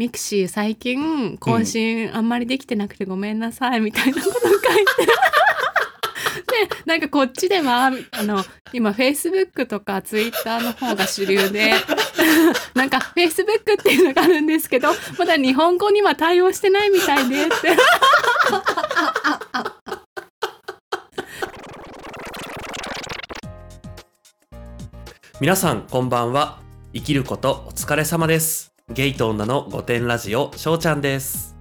ミクシー最近更新あんまりできてなくてごめんなさいみたいなことを書いて、でなんかこっちではあの今フェイスブックとかツイッターの方が主流で。なんかフェイスブックっていうのがあるんですけどまだ日本語には対応してないみたいでって。皆さんこんばんは。生きることお疲れ様ですゲイと女の御殿ラジオしょうちゃんです。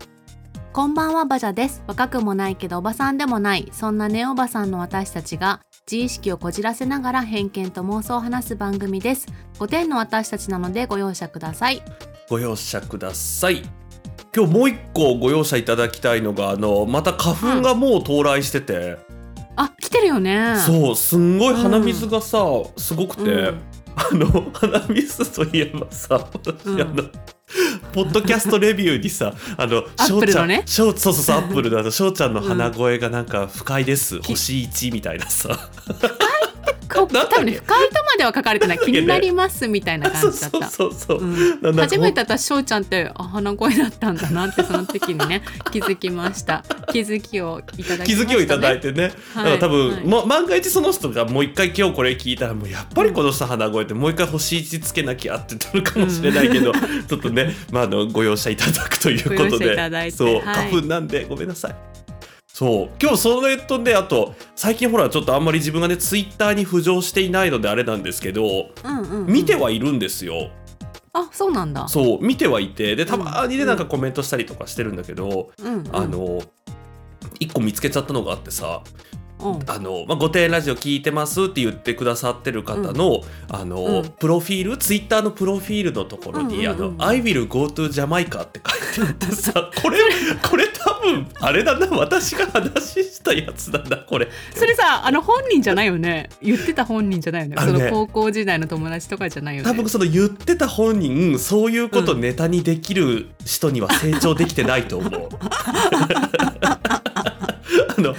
こんばんはバジャです。若くもないけどおばさんでもないそんなネオバさんの私たちが自意識をこじらせながら偏見と妄想を話す番組です。5点の私たちなのでご容赦ください。ご容赦ください。今日もう一個ご容赦いただきたいのがあのまた花粉がもう到来してて、あ来てるよね。そうすんごい鼻水がさ、すごくて、うんあの鼻水といえばさ私、うん。あのポッドキャストレビューにさあのちゃんしょうそうそうそうアップルのあのしょうちゃんの鼻声がなんか不快です、星1みたいなさ。こ 多分ね深いとまでは書かれてない。気になりますみたいな感じだった。そうそうそう、初めて私翔ちゃんってあ鼻声だったんだなってその時にね 気づきました。気づきをいただきました、ね、気づきをいただいてね、はい。だから多分、はい。ま、万が一その人がもう一回今日これ聞いたらもうやっぱりこの人鼻声ってもう一回星1つけなきゃってなるかもしれないけど、ちょっとね、まあ、あのご容赦いただくということで。いただいてそう、はい。花粉なんでごめんなさい。そう。今日それとねあと最近ほらちょっとあんまり自分がねツイッターに浮上していないのであれなんですけどうんうんうん。見てはいるんですよ。あそうなんだ。そう見てはいて。でたまにねうん。なんかコメントしたりとかしてるんだけど、うんうん。あの一個見つけちゃったのがあってさうんあの、まあ、御殿ラジオ聞いてますって言ってくださってる方の、あの、うん。プロフィール、ツイッターのプロフィールのところに、あの、I will go to Jamaica って書いてあってさ、これ、これ多分、あれだな、私が話したやつだな、これ。それさあの本人じゃないよね。言ってた本人じゃないよね。あのね。その高校時代の友達とかじゃないよね。多分その言ってた本人、そういうことネタにできる人には成長できてないと思う。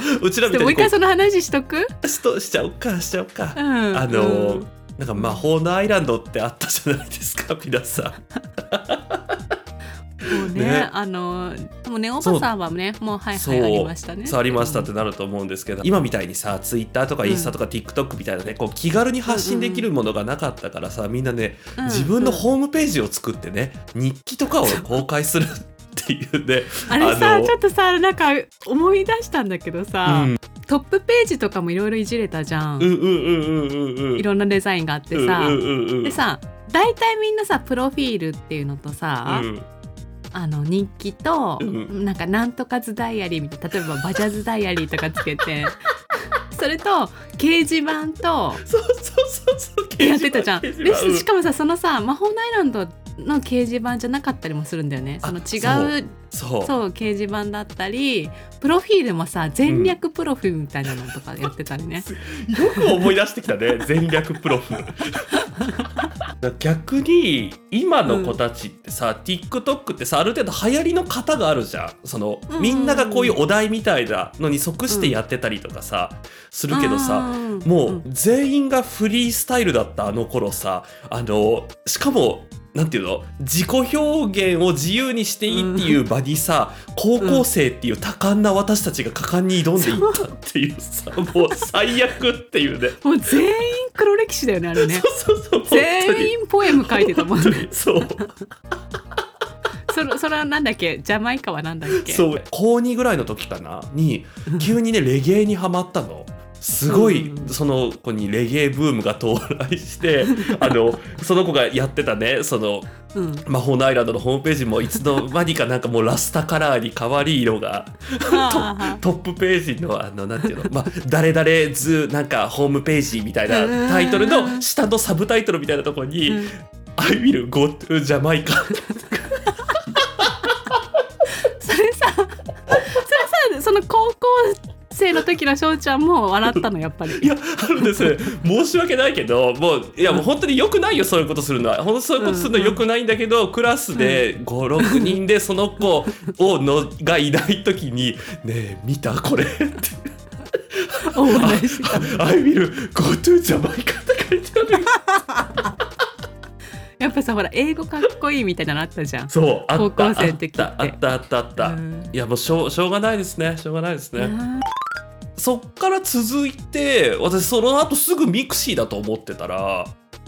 う。ちらみたいにもう一回その話しとく？うしとしちゃおうかしちゃおうか。うんあのうん。なんか魔法のアイランドってあったじゃないですか 皆さん。もうねね。あのでもねおばさんはねもうはいはいありましたね。そうありましたってなると思うんですけど、今みたいにさツイッターとかインスタとか TikTok みたいなねこう気軽に発信できるものがなかったからさみんなねうん自分のホームページを作ってね日記とかを公開するっていうね。あれさちょっとさなんか思い出したんだけどうさ、ん。トップページとかもいろいろいじれたじゃん、うんうんうんうんうんうん。いろんなデザインがあってさ、でさ大体みんなさプロフィールっていうのとさ、うん。あの日記と、うん。なんかなんとかズダイアリーみたいな例えばバジャズダイアリーとかつけて それと掲示板とやってたじゃん。でしかもさそのさ魔法のアイランドの掲示板じゃなかったりもするんだよね。その違うそう。そう。掲示板だったりプロフィールもさ全略プロフィールみたいなのとかやってたりね。よく思い出してきたね。全略プロフ逆に今の子たちってさ、TikTok ってさある程度流行りの型があるじゃん。その、うんうんうん。みんながこういうお題みたいなのに即してやってたりとかさ、するけどさうんもううん全員がフリースタイルだったあの頃さあのしかもなんていうの？自己表現を自由にしていいっていう場にさ、高校生っていう多感な私たちが果敢に挑んでいったっていうさもう最悪っていうね。もう全員黒歴史だよねあれね。そうそうそう全員ポエム書いてたもんね。そう。それそれはなんだっけ？ジャマイカはなんだっけ？そう高2ぐらいの時かな？に急にねレゲエにハマったの。すごいうん。その子にレゲエブームが到来して あのその子がやってたねそのうん、魔法のアイランドのホームページもいつの間にかなんかもうラスタカラーに変わり色がは トップページのあのなんていうのまあ誰々図なんかホームページみたいなタイトルの下のサブタイトルみたいなところにうん「I will go to Jamaica」それさそれさその高校生の時の翔ちゃんも笑ったのやっぱり。いやあのですね申し訳ないけどもういやもう本当に良くないよそういうことするのは。本当そういうことするのは良くないんだけど、クラスで56人でその子をのがいない時に「ねえ見たこれ」ってお話しした「I will go to Jamaica」って書いて。あ るやっぱさほら英語かっこいいみたいなのあったじゃん。そう高校生の時って。あったあったあったあった、うん。いやもうしょうしょうがないですねしょうがないですね、あそっから続いて私その後すぐミクシーだと思ってたら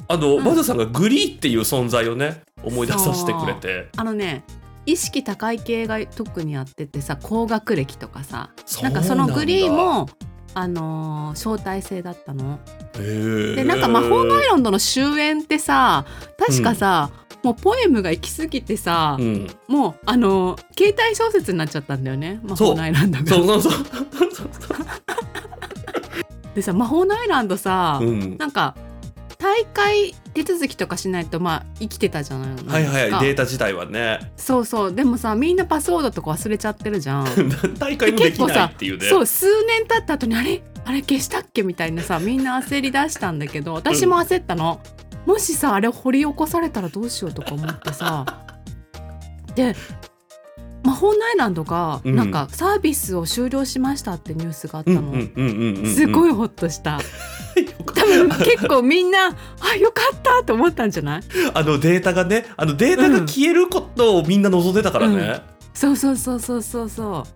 あの、うん。さんがグリーっていう存在をね思い出させてくれて。あのね意識高い系が特にやっててさ高学歴とかさなんかそのグリーもあのー招待制だったの。ででなんか魔法のアイランドの終焉ってさ確かさ、もうポエムが行き過ぎてさ、うん、もうあのー携帯小説になっちゃったんだよね魔法のアイランドが。そうそうそうでさ魔法のアイランドさ、うん。なんか大会手続きとかしないとまあ生きてたじゃないですか。はいはいデータ自体はね。そうそう。でもさみんなパスワードとか忘れちゃってるじゃん。大会もできないっていうね。そう数年経った後にあれ？あれ消したっけみたいなさみんな焦り出したんだけど私も焦ったの、もしさあれ掘り起こされたらどうしようとか思ってさ。で魔法のアイランドがうん。なんかサービスを終了しましたってニュースがあったの、うんうんうんうんうんすごいホッとした。多分結構みんなあよかったと思ったんじゃない？あのデータがねあのデータが消えることをみんな望んでたからね、そうそうそうそうそうそ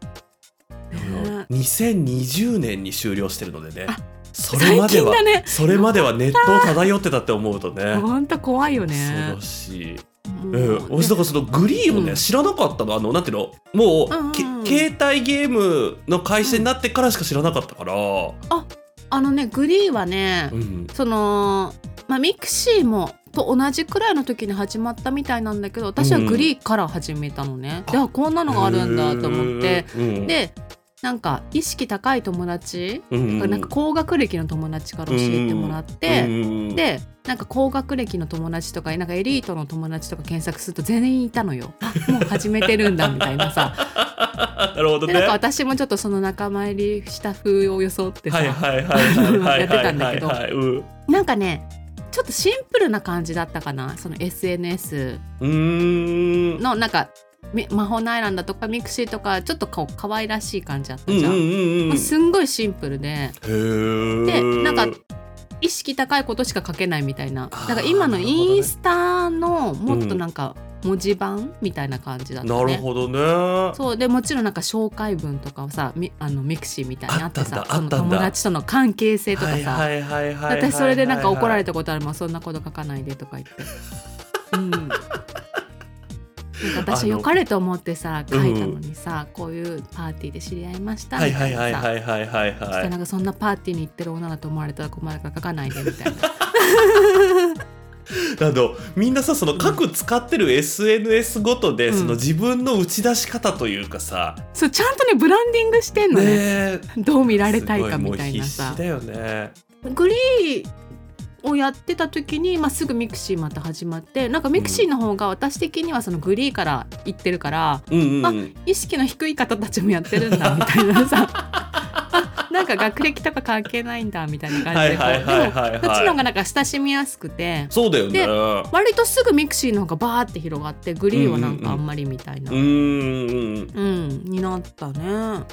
う、ね。2020年に終了してるのでね。あそれ最まではね。それまではネットを漂ってたって思うとね。ほんと怖いよ恐ねろしい。もうん、う私だからそのグリーンをね、うん。知らなかったの。あのなんていうの？もう、うんうんうん。け携帯ゲームの会社になってからしか知らなかったから、あのねグリーはね、うんその、まあ、ミクシーもと同じくらいの時に始まったみたいなんだけど私はグリーから始めたのね、であこんなのがあるんだと思って、でなんか意識高い友達、うんなんか高学歴の友達から教えてもらって、うんでなんか高学歴の友達とかなんかエリートの友達とか検索すると全員いたのよ。あ。もう始めてるんだみたいなさ。なるほどね。でなんか私もちょっとその仲間入りした風を装ってさ、はいはいはいはいはいやってたんだけどはいはいはいうん。なんかねちょっとシンプルな感じだったかなその SNS のなんかみ魔法のアイランドとかミクシーとかちょっとこう可愛らしい感じだったじゃん。うんうんうんうん。まあすんごいシンプルで。でなんか意識高いことしか書けないみたいな。あーなんか今のインスタのもっとなんか文字盤みたいな感じだったね。なるほどね。そうでもちろんなんか紹介文とかをさみあのミクシーみたいにあってさその友達との関係性とかさ、私それでなんか怒られたたことあるもん。そんなこと書かないでとか言って。うん 私あの良かれと思ってさ書いたのにさ、こういうパーティーで知り合いましたはいはいみたいなさ、はいはいはいはいそしはい。てなんかそんなパーティーに行ってる女だと思われたら困るから書かないでみたいな。あのみんなさその各使ってる SNS ごとで、うん。その自分の打ち出し方というかさ、そうちゃんとねブランディングしてんのね。ねどう見られたいかみたいなさ。だよね。グリーをやってた時に、まあ、すぐミクシーまた始まってなんかミクシーの方が私的にはそのグリーから行ってるから、うんうんうん。あ意識の低い方たちもやってるんだみたいなさ。あ なんか学歴とか関係ないんだみたいな感じでこっちの方がなんか親しみやすくて。そうだよね。で割とすぐミクシーの方がバーって広がってグリーはなんかあんまりみたいな、うーん。うんになったね。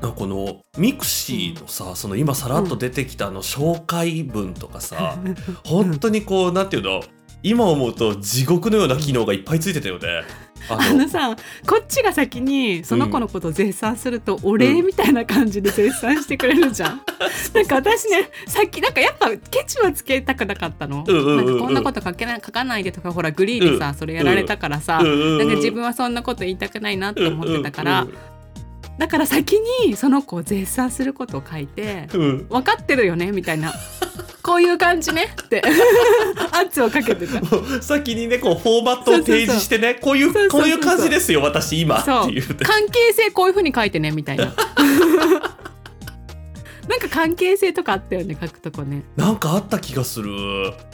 なんかこのミクシーのさその今さらっと出てきたあの紹介文とかさ、本当にこうなんていうの？今思うと地獄のような機能がいっぱいついてたよね。ああのさこっちが先にその子のことを絶賛すると、お礼みたいな感じで絶賛してくれるじゃん。なんか私ねさっきなんかやっぱケチはつけたくなかったの。うんうんうんうん。なんかこんなこと書けない書かないでとかほらグリーでさ、それやられたからさ、うんうんうんなんか自分はそんなこと言いたくないなって思ってたから、うんだから先にその子を絶賛することを書いてうん。うん分かってるよねみたいな。こういう感じねって。圧をかけてた。先にねこうフォーマットを提示してねこういうこういう感じですよ私今。っていう。ね関係性こういう風に書いてねみたいな。なんか関係性とかあったよね書くとこね。なんかあった気がする。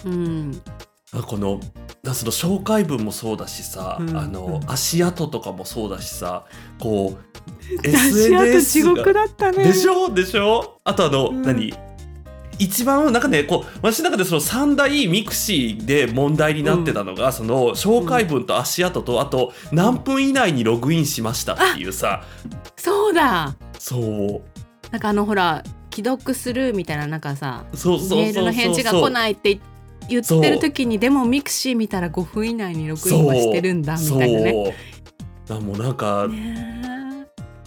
うん。あこのなその紹介文もそうだしさ、うんあの足跡とかもそうだしさこう出し合と地獄だったね。でしょ？でしょ？あとあの、うん。何？一番なんかねこう私の中でその三大ミクシーで問題になってたのが、その紹介文と足跡とあと何分以内にログインしましたっていうさ。そうだ。そう。なんかあのほら既読するみたいななんかさメールの返事が来ないって言ってる時にでもミクシー見たら5分以内にログインはしてるんだみたいなね。だもう。なんか、ね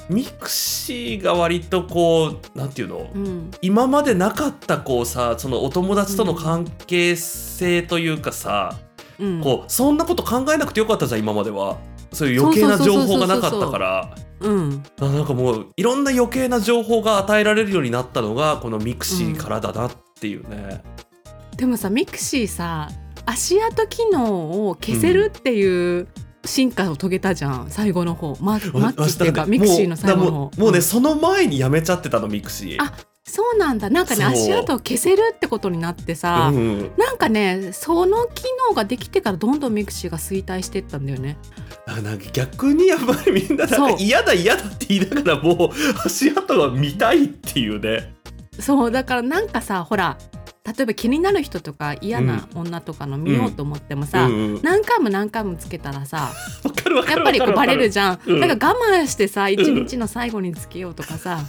ミクシーが割とこうなんていうの、えうん。今までなかったこうさそのお友達との関係性というかさ、うん、こうそんなこと考えなくてよかったじゃん今までは。そういう余計な情報がなかったから。うん、ななんかもういろんな余計な情報が与えられるようになったのがこのミクシーからだなっていうね、でもさミクシーさ足跡機能を消せるっていう進化を遂げたじゃん最後の方。ママッチっていうかわミクシーの最後の方。もうもうもうね、んその前にやめちゃってたのミクシー。あそうなんだ。なんかね足跡を消せるってことになってさ、うん、なんかねその機能ができてからどんどんミクシーが衰退してったんだよね。あなんか逆にやっぱりみんななん嫌だ嫌だって言いながらもう足跡が見たいっていうね。そうだからなんかさほら例えば気になる人とか嫌な女とかの見ようと思ってもさ、うん。うん何回も何回もつけたらさやっるぱりこうバレるじじゃん、うん。なんか我慢してさ一日の最後につけようとかさ、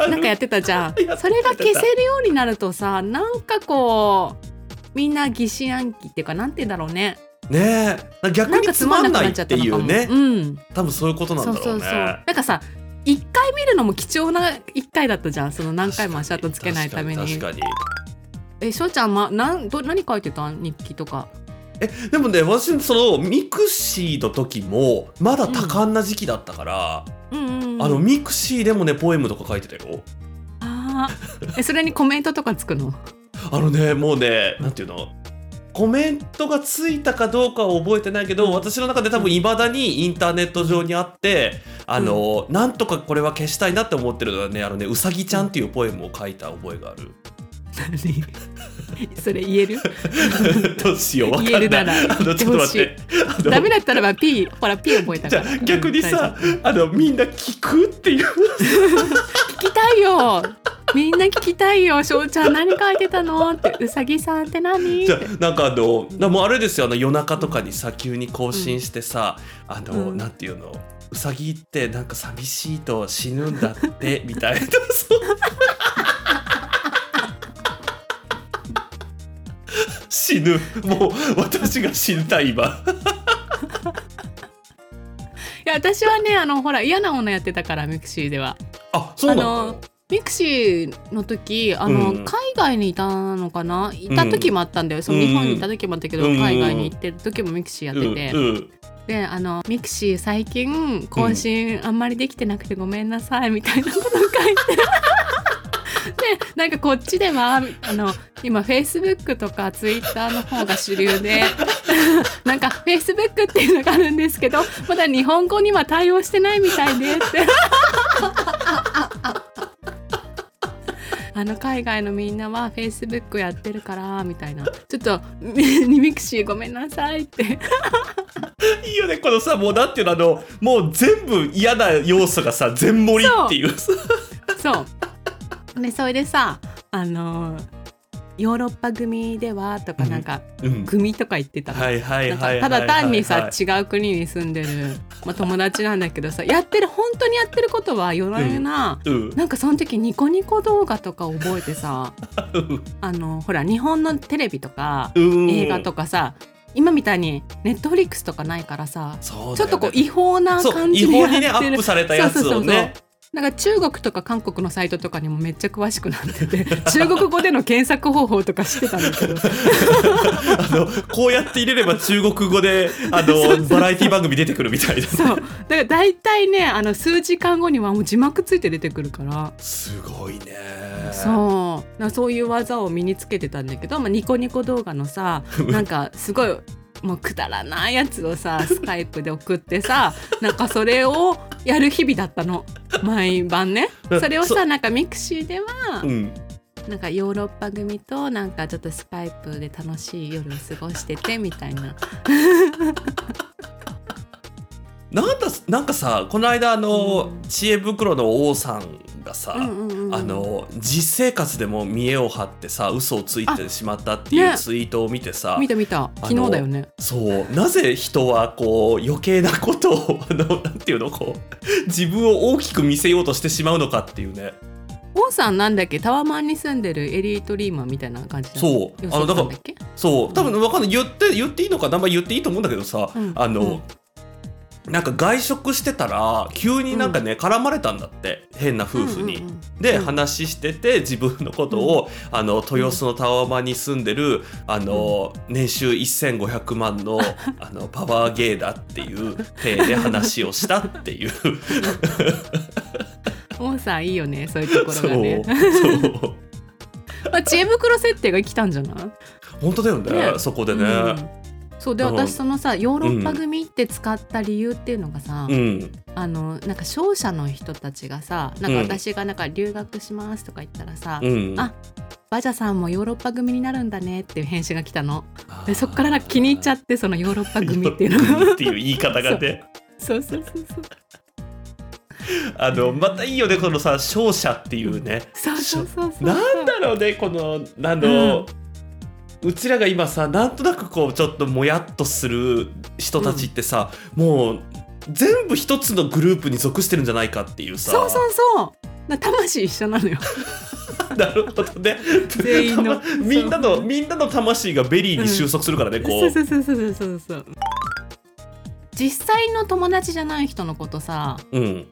ゃんなんかやってたじゃん。それが消せるようになるとさなんかこうみんな疑心暗鬼っていうかなんて言うんだろうね。ねえ。逆になんかつまんないっちゃっていうねうん。多分そういうことなんだろうね。そうそうそう。なんかさ一回見るのも貴重な一回だったじゃん。その何回も足跡つけないために。確かに確かにえしょうちゃん、ま、なんど何書いてた日記とか？えでもね私そのミクシーの時もまだ多感な時期だったから、うんうんうん。あのミクシーでもねポエムとか書いてたよ。あー。えそれにコメントとかつくの？あのねもうねなんていうの？コメントがついたかどうかは覚えてないけど、私の中で多分いまだにインターネット上にあってあの、なんとかこれは消したいなって思ってるのはねあのねうさぎちゃんっていうポエムを書いた覚えがある。何それ言える？どうしよう。わかん言えるなないらあのちょっと待って。ダメだったらば P ほら P 覚えたから。あ逆にさうんあのみんな聞くっていう。聞きたいよ。みんな聞きたいよ。しょうちゃん何書いてたのって。うさぎさんって何？じゃあなんかあのなもうあれですよ。あの夜中とかにさ急に更新してさ、あの、うん。なんていうの？うさぎってなんか寂しいと死ぬんだってみたいな。そう死ぬ。もう私が死にたい今。いや私はねあのほら嫌な女やってたから mixiでは。あそうなの？ mixiの時あの、うん。海外にいたのかな？いた時もあったんだよ、その日本にいた時もあったけど、うん。海外に行ってる時も mixiやってて、うん。うん。であの mixi最近更新あんまりできてなくてごめんなさいみたいなことを書いて。で なんかこっちではあの今フェイスブックとかツイッターの方が主流で なんかフェイスブックっていうのがあるんですけどまだ日本語には対応してないみたいでって。あの海外のみんなはフェイスブックやってるからみたいな。ちょっとミ mixiごめんなさいって。いいよねこのさもうなんていうのあのもう全部嫌な要素がさ全盛りっていう。さそう。でそれでさあのヨーロッパ組ではとかなんか、うん。組とか言ってたの。ただ単にはさ違う国に住んでる、まあ、友達なんだけどさやってる本当にやってることは夜な夜な、うん。なんかその時ニコニコ動画とか覚えてさ あのほら日本のテレビとかうん。映画とかさ、今みたいにネットフリックスとかないからさ、ちょっとこう違法なそう感じで違法にねやってるアップされたやつをねなんか中国とか韓国のサイトとかにもめっちゃ詳しくなってて 中国語での検索方法とか知ってたんだけど。あのこうやって入れれば中国語であの バラエティ番組出てくるみたいな。そう。だから大体ねあの数時間後にはもう字幕ついて出てくるから。すごいね。そう。そういう技を身につけてたんだけど、まあ、ニコニコ動画のさなんかすごいもうくだらないやつをさスカイプで送ってさなんかそれをやる日々だったの毎晩ね。それをそさなんか mixiではうん。なんかヨーロッパ組となんかちょっとスカイプで楽しい夜を過ごしてて みたいな。なんだなんかさこの間あの、うん。知恵袋の王さんがさ、うんうんうんあの実生活でも見栄を張ってさ嘘をついてしまったっていうね。ツイートを見てさ、見た見た。昨日だよね。そうなぜ人はこう余計なことを あのなんていうのこう自分を大きく見せようとしてしまうのかっていうね。王さんなんだっけ？タワマンに住んでるエリートリーマンみたいな感じだそう。あのだからそう。多分わかんない。言って言っていいのか名前言っていいと思うんだけどさ、うん。あの、うんなんか外食してたら急になんかね、絡まれたんだって変な夫婦に。で、うん。話してて自分のことを、あの豊洲のタワマンに住んでるあの、年収1500万の あのパワーゲーだっていう体で話をしたっていう。王さんいいよねそういうところがね。そう まあ知恵袋設定が来たんじゃない？本当だよねね。そこでね。うんそうでうん。私そのさヨーロッパ組って使った理由っていうのがさ、うん、あのなんか商社の人たちがさなんか私がなんか留学しますとか言ったらさ、うん、あバジャさんもヨーロッパ組になるんだねっていう返信が来たの。でそっからなんか気に入っちゃってそのヨーロッパ組っていうの。がっていう言い方がね。そう。そうそうそうあのまたいいよねこのさ勝者っていうね。そうそうそうそう。なんだろうねこのあの、うちらが今さなんとなくこうちょっともやっとする人たちってさ、もう全部一つのグループに属してるんじゃないかっていうさ。そうそうそう。な魂一緒なのよ。なるほどね。全員の。みんなのみんなの魂がベリーに収束するからね、こそうう。そうそうそうそうそう。実際の友達じゃない人のことさうん。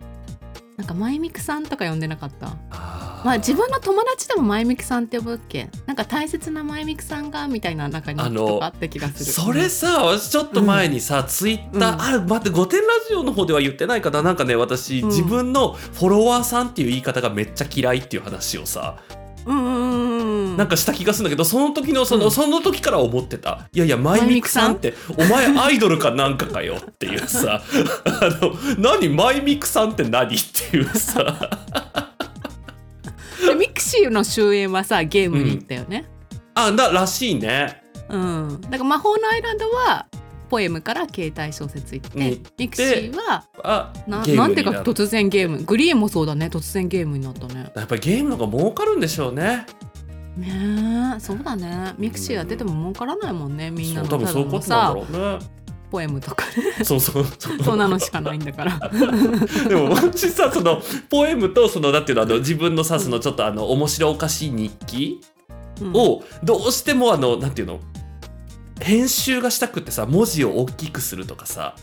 なんかマイミクさんとか呼んでなかった？あーまあ自分の友達でもマイミクさんって呼ぶっけ？なんか大切なマイミクさんがみたいな中にあった気がする。それさ私ちょっと前にさ、ツイッター、うん。あ待って「御殿ラジオ」の方では言ってないかな？なんかね私、うん自分のフォロワーさんっていう言い方がめっちゃ嫌いっていう話をさ。うんうんうんうん。なんかした気がするんだけどその時のその、うん。その時から思ってた。いやいやマイミクさんってお前アイドルかなんかかよっていうさ。あの何？マイミクさんって何？っていうさシーの終焉はさゲームに行ったよね。あだらしいね。うん、だから魔法の iらんどはポエムから携帯小説行って mixiはあななんでか突然ゲーム。 GREEもそうだね突然ゲームになったね。やっぱりゲームの方が儲かるんでしょうね。ねえそうだね。 mixiやってても儲からないもんねみんなそう多分そういうことなんさだろうねポエムとか。ねそうそう。そうそんなのしかないんだから。でも私さそのポエムとそのなんていうのあの自分のさそのちょっとあの面白おかしい日記うん。をどうしてもあのなんていうの編集がしたくってさ文字を大きくするとかさ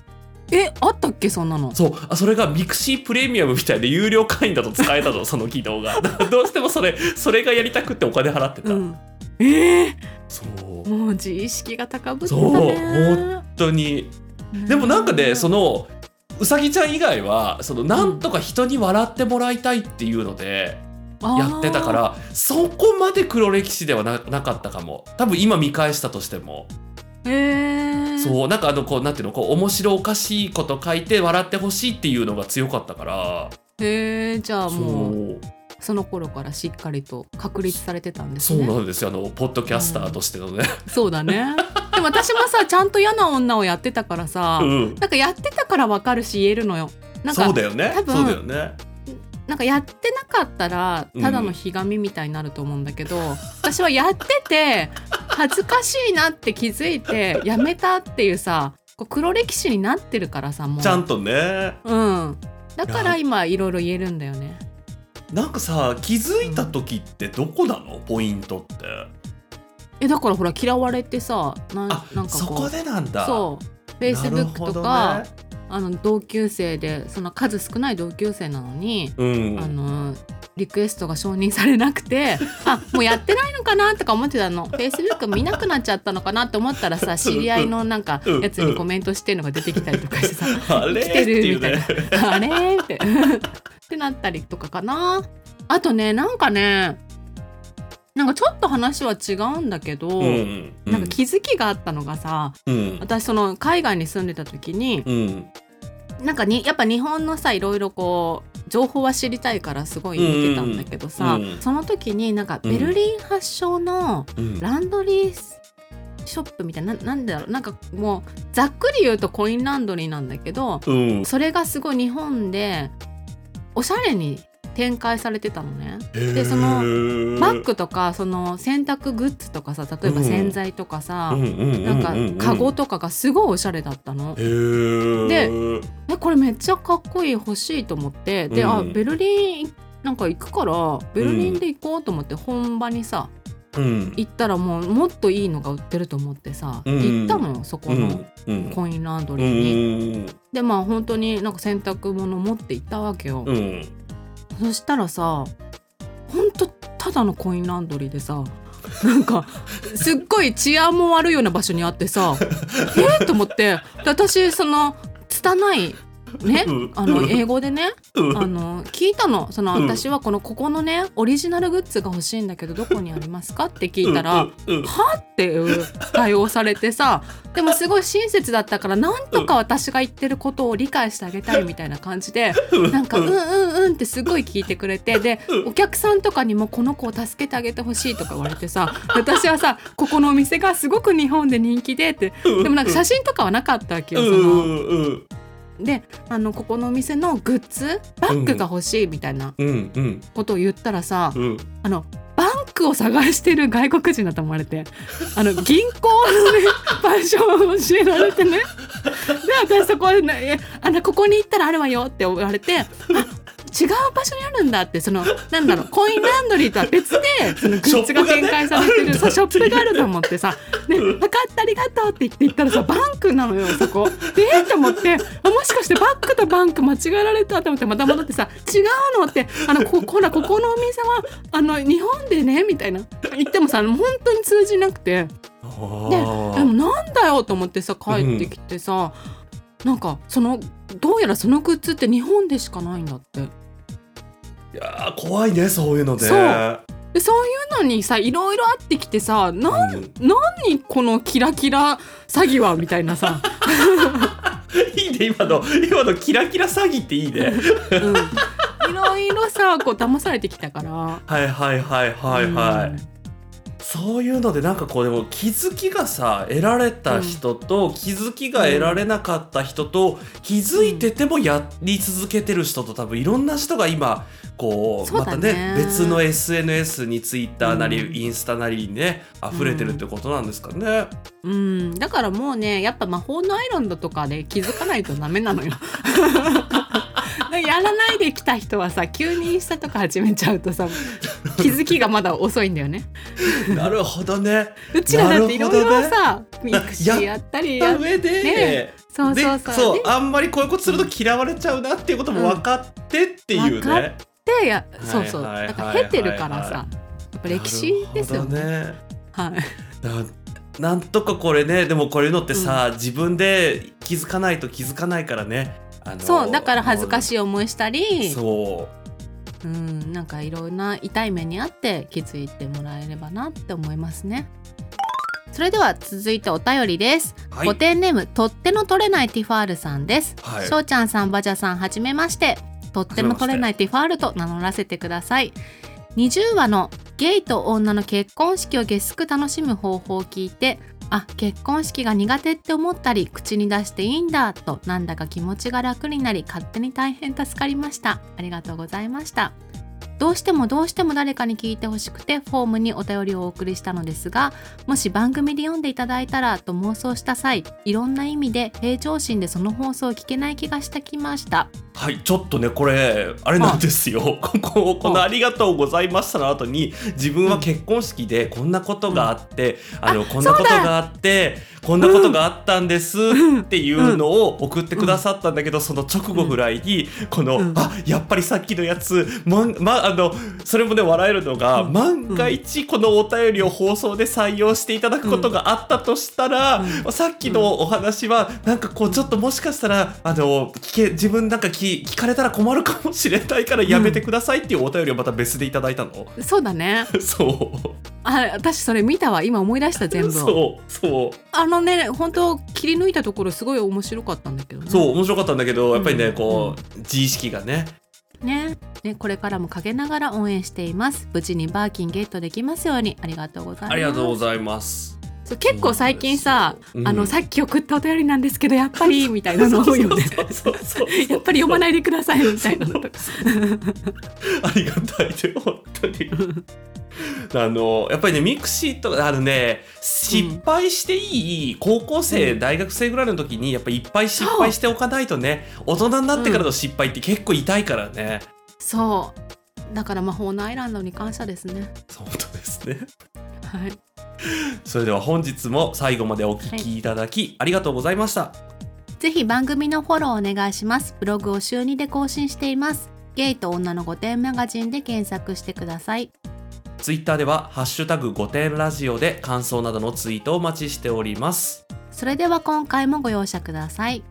えあったっけそんなの？そう。あそれが mixiプレミアムみたいで有料会員だと使えたの その機能が。どうしてもそれそれがやりたくってお金払ってた、うん。ええそう。もう自意識が高ぶってたそう。ね本当に。でもなんかねそののうさぎちゃん以外はそのなんとか人に笑ってもらいたいっていうので、やってたからそこまで黒歴史ではななかったかも。多分今見返したとしても、そうなんかあのこうなんていうのこう面白おかしいこと書いて笑ってほしいっていうのが強かったから。へえじゃあそもうう。その頃からしっかりと確立されてたんですそうねなんですよ。あのポッドキャスターとしてのね、そうだね。でも私もさちゃんと嫌な女をやってたからさ、うん、なんかやってたからわかるし言えるのよ。なんかそうだよね。多分そうだよねなんかやってなかったらただのひがみみたいになると思うんだけど、私はやってて恥ずかしいなって気づいてやめたっていうさこう黒歴史になってるからさもう。ちゃんとね。うん。だから今いろいろ言えるんだよね。なんかさ気づいた時ってどこなの？ポイントって。えだからほら嫌われてさななんかそこでなんだ。そう。フェイスブックとか、あの同級生でその数少ない同級生なのに、う、ん、あのリクエストが承認されなくて あもうやってないのかなとか思ってたの。フェイスブック見なくなっちゃったのかなって思ったらさ知り合いのなんかうんやつにコメントしてるのが出てきたりとかしてさあれ？来てるみたいね。なあれ？ーって。ってなったりとかかな。あとねなんかねなんかちょっと話は違うんだけど、うんなんか気づきがあったのがさうん。私その海外に住んでた時にうん。なんかにやっぱ日本のさいろいろこう情報は知りたいからすごい見てたんだけどさ、うん。うんその時になんかベルリン発祥のうん。ランドリーショップみたいなななんだろうなんかもうざっくり言うとコインランドリーなんだけどうん。それがすごい日本でおしゃれに展開されてたのね。でそのバッグとかその洗濯グッズとかさ例えば洗剤とかさ、なんかカゴとかがすごいおしゃれだったの。でえこれめっちゃかっこいい欲しいと思ってで、うん。あベルリンなんか行くからベルリンで行こうと思って本場にさ、うん。行ったらもうもっといいのが売ってると思ってさ、うん。行ったのよそこうのコインランドうリーに。ん。でまあ本当になんか洗濯物持って行ったわけよ。そしたらさ本当ただのコインランドリーでさなんかすっごい治安も悪いような場所にあってさえ？っと思って。私その拙いねうん。あの英語でねうん。あの聞いたの。そのうん。私はこのここのねオリジナルグッズが欲しいんだけどどこにありますかって聞いたら、はっていう対応されてさでもすごい親切だったからなんとか私が言ってることを理解してあげたいみたいな感じでうん。なんか「うん。うんうん」ってすごい聞いてくれてでお客さんとかにもこの子を助けてあげてほしいとか言われてさ私はさここのお店がすごく日本で人気でってでもなんか写真とかはなかったわけよ。そのであのここのお店のグッズバッグが欲しいみたいなうんうんことを言ったらさうん。あのバンクを探してる外国人だと思われてあの 銀行のね場所を教えられてね。で私そこでねえあのここに行ったらあるわよって言われてあ違う場所にあるんだってそのなんだろうコインランドリーとは別でそのグッズが展開されてるショショップがあると思ってさ「ね、分かったありがとう」って言って言ったらさバンクなのよそこ。でえっと思ってあもしかしてバックとバンク間違えられたと思ってまた戻ってさ「違うの?」ってあのこほらここのお店はあの日本でねみたいな言ってもさ本当に通じなくてであでーもなんだよと思ってさ帰ってきてさ、なんかそのどうやらそのグッズって日本でしかないんだって。いやー怖いねそういうので。そう。でそういうのにさいろいろあってきてさなうん。何このキラキラ詐欺はみたいなさ、いいね今の。今のキラキラ詐欺っていいね。うん、いろいろさこう騙されてきたから。はいはいはいはいはい、うん。そういうのでなんかこうでも気づきがさ得られた人と、気づきが得られなかった人と、気づいててもやり続けてる人と多分いろんな人が今こうまたねね。別の SNS にツイッターなり、うんインスタなりにね溢れてるってことなんですかね。うん、だからもうねやっぱ魔法のアイランドとかで気づかないとダメなのよ。やらないで来た人はさ急にインスタとか始めちゃうとさ気づきがまだ遅いんだよね。なるほどね。うちらだっていろいろさ、ミねクシーやったりや上で、ね。そうでそうそう。そうであんまりこういうことすると嫌われちゃうなっていうことも分かってっていう分かっね。でやそうそうだから経てるからさやっぱ歴史ですよね。ね。はいななんとかこれねでもこういうのってさ、自分で気づかないと気づかないからね。あのそうだから恥ずかいしい思いしたりそうんなんかいろんな痛い目にあって気づいてもらえればなって思いますね。それでは続いてお便りです。う。はいネームとっての取れないティファールさんです。はいしょうちゃんさんバジャさんはじめまして。とっても取れないティファールと名乗らせてください。20話のゲイと女の結婚式をゲスく楽しむ方法を聞いてあ結婚式が苦手って思ったり口に出していいんだとなんだか気持ちが楽になり勝手に大変助かりましたありがとうございましたどうしてもどうしても誰かに聞いてほしくてフォームにお便りをお送りしたのですがもし番組で読んでいただいたらと妄想した際いろんな意味で平常心でその放送を聞けない気がしてきました。はいちょっとねこれあれなんですよ。この「ありがとうございました」の後に自分は結婚式でこんなことがあって、あのこんなことがあってこんなことがあったんですっていうのを送ってくださったんだけど、その直後ぐらいにこの、うん。あやっぱりさっきのやつまんまあのそれもね笑えるのが、うん。万が一このお便りを放送で採用していただくことがあったとしたら、うさっきのお話はなんかこうちょっともしかしたらあの聞け自分なんか聞聞かれたら困るかもしれないからやめてくださいっていうお便りをまた別でいただいたの？そうだね。そう。あ私それ見たわ今思い出した全部。を そうそう。あのね本当切り抜いたところすごい面白かったんだけどね。そう面白かったんだけどやっぱりね、うん。こう自意識がねね。ねこれからも陰ながら応援しています。無事にバーキンゲットできますように。ありがとうございます。ありがとうございます。そう結構最近さ、うんあのさっき送ったお便りなんですけどやっぱり みたいなの多いよね。やっぱり読まないでくださいみたいなのとか。ありがたいで本当に。あのやっぱりね mixiとかあのね失敗していい高校生、うん。大学生ぐらいの時にやっぱいっぱい失敗しておかないとね大人になってからの失敗って結構痛いからね。そう。だから魔法の iらんどに感謝ですね。本当ですね。はい。それでは本日も最後までお聞きいただき、ありがとうございました。ぜひ番組のフォローお願いします。ブログを週2で更新しています。ゲイと女の御殿マガジンで検索してくださいツイッターでは「ハッシュタグ5点ラジオ」で感想などのツイートをお待ちしております。それでは今回もご容赦ください。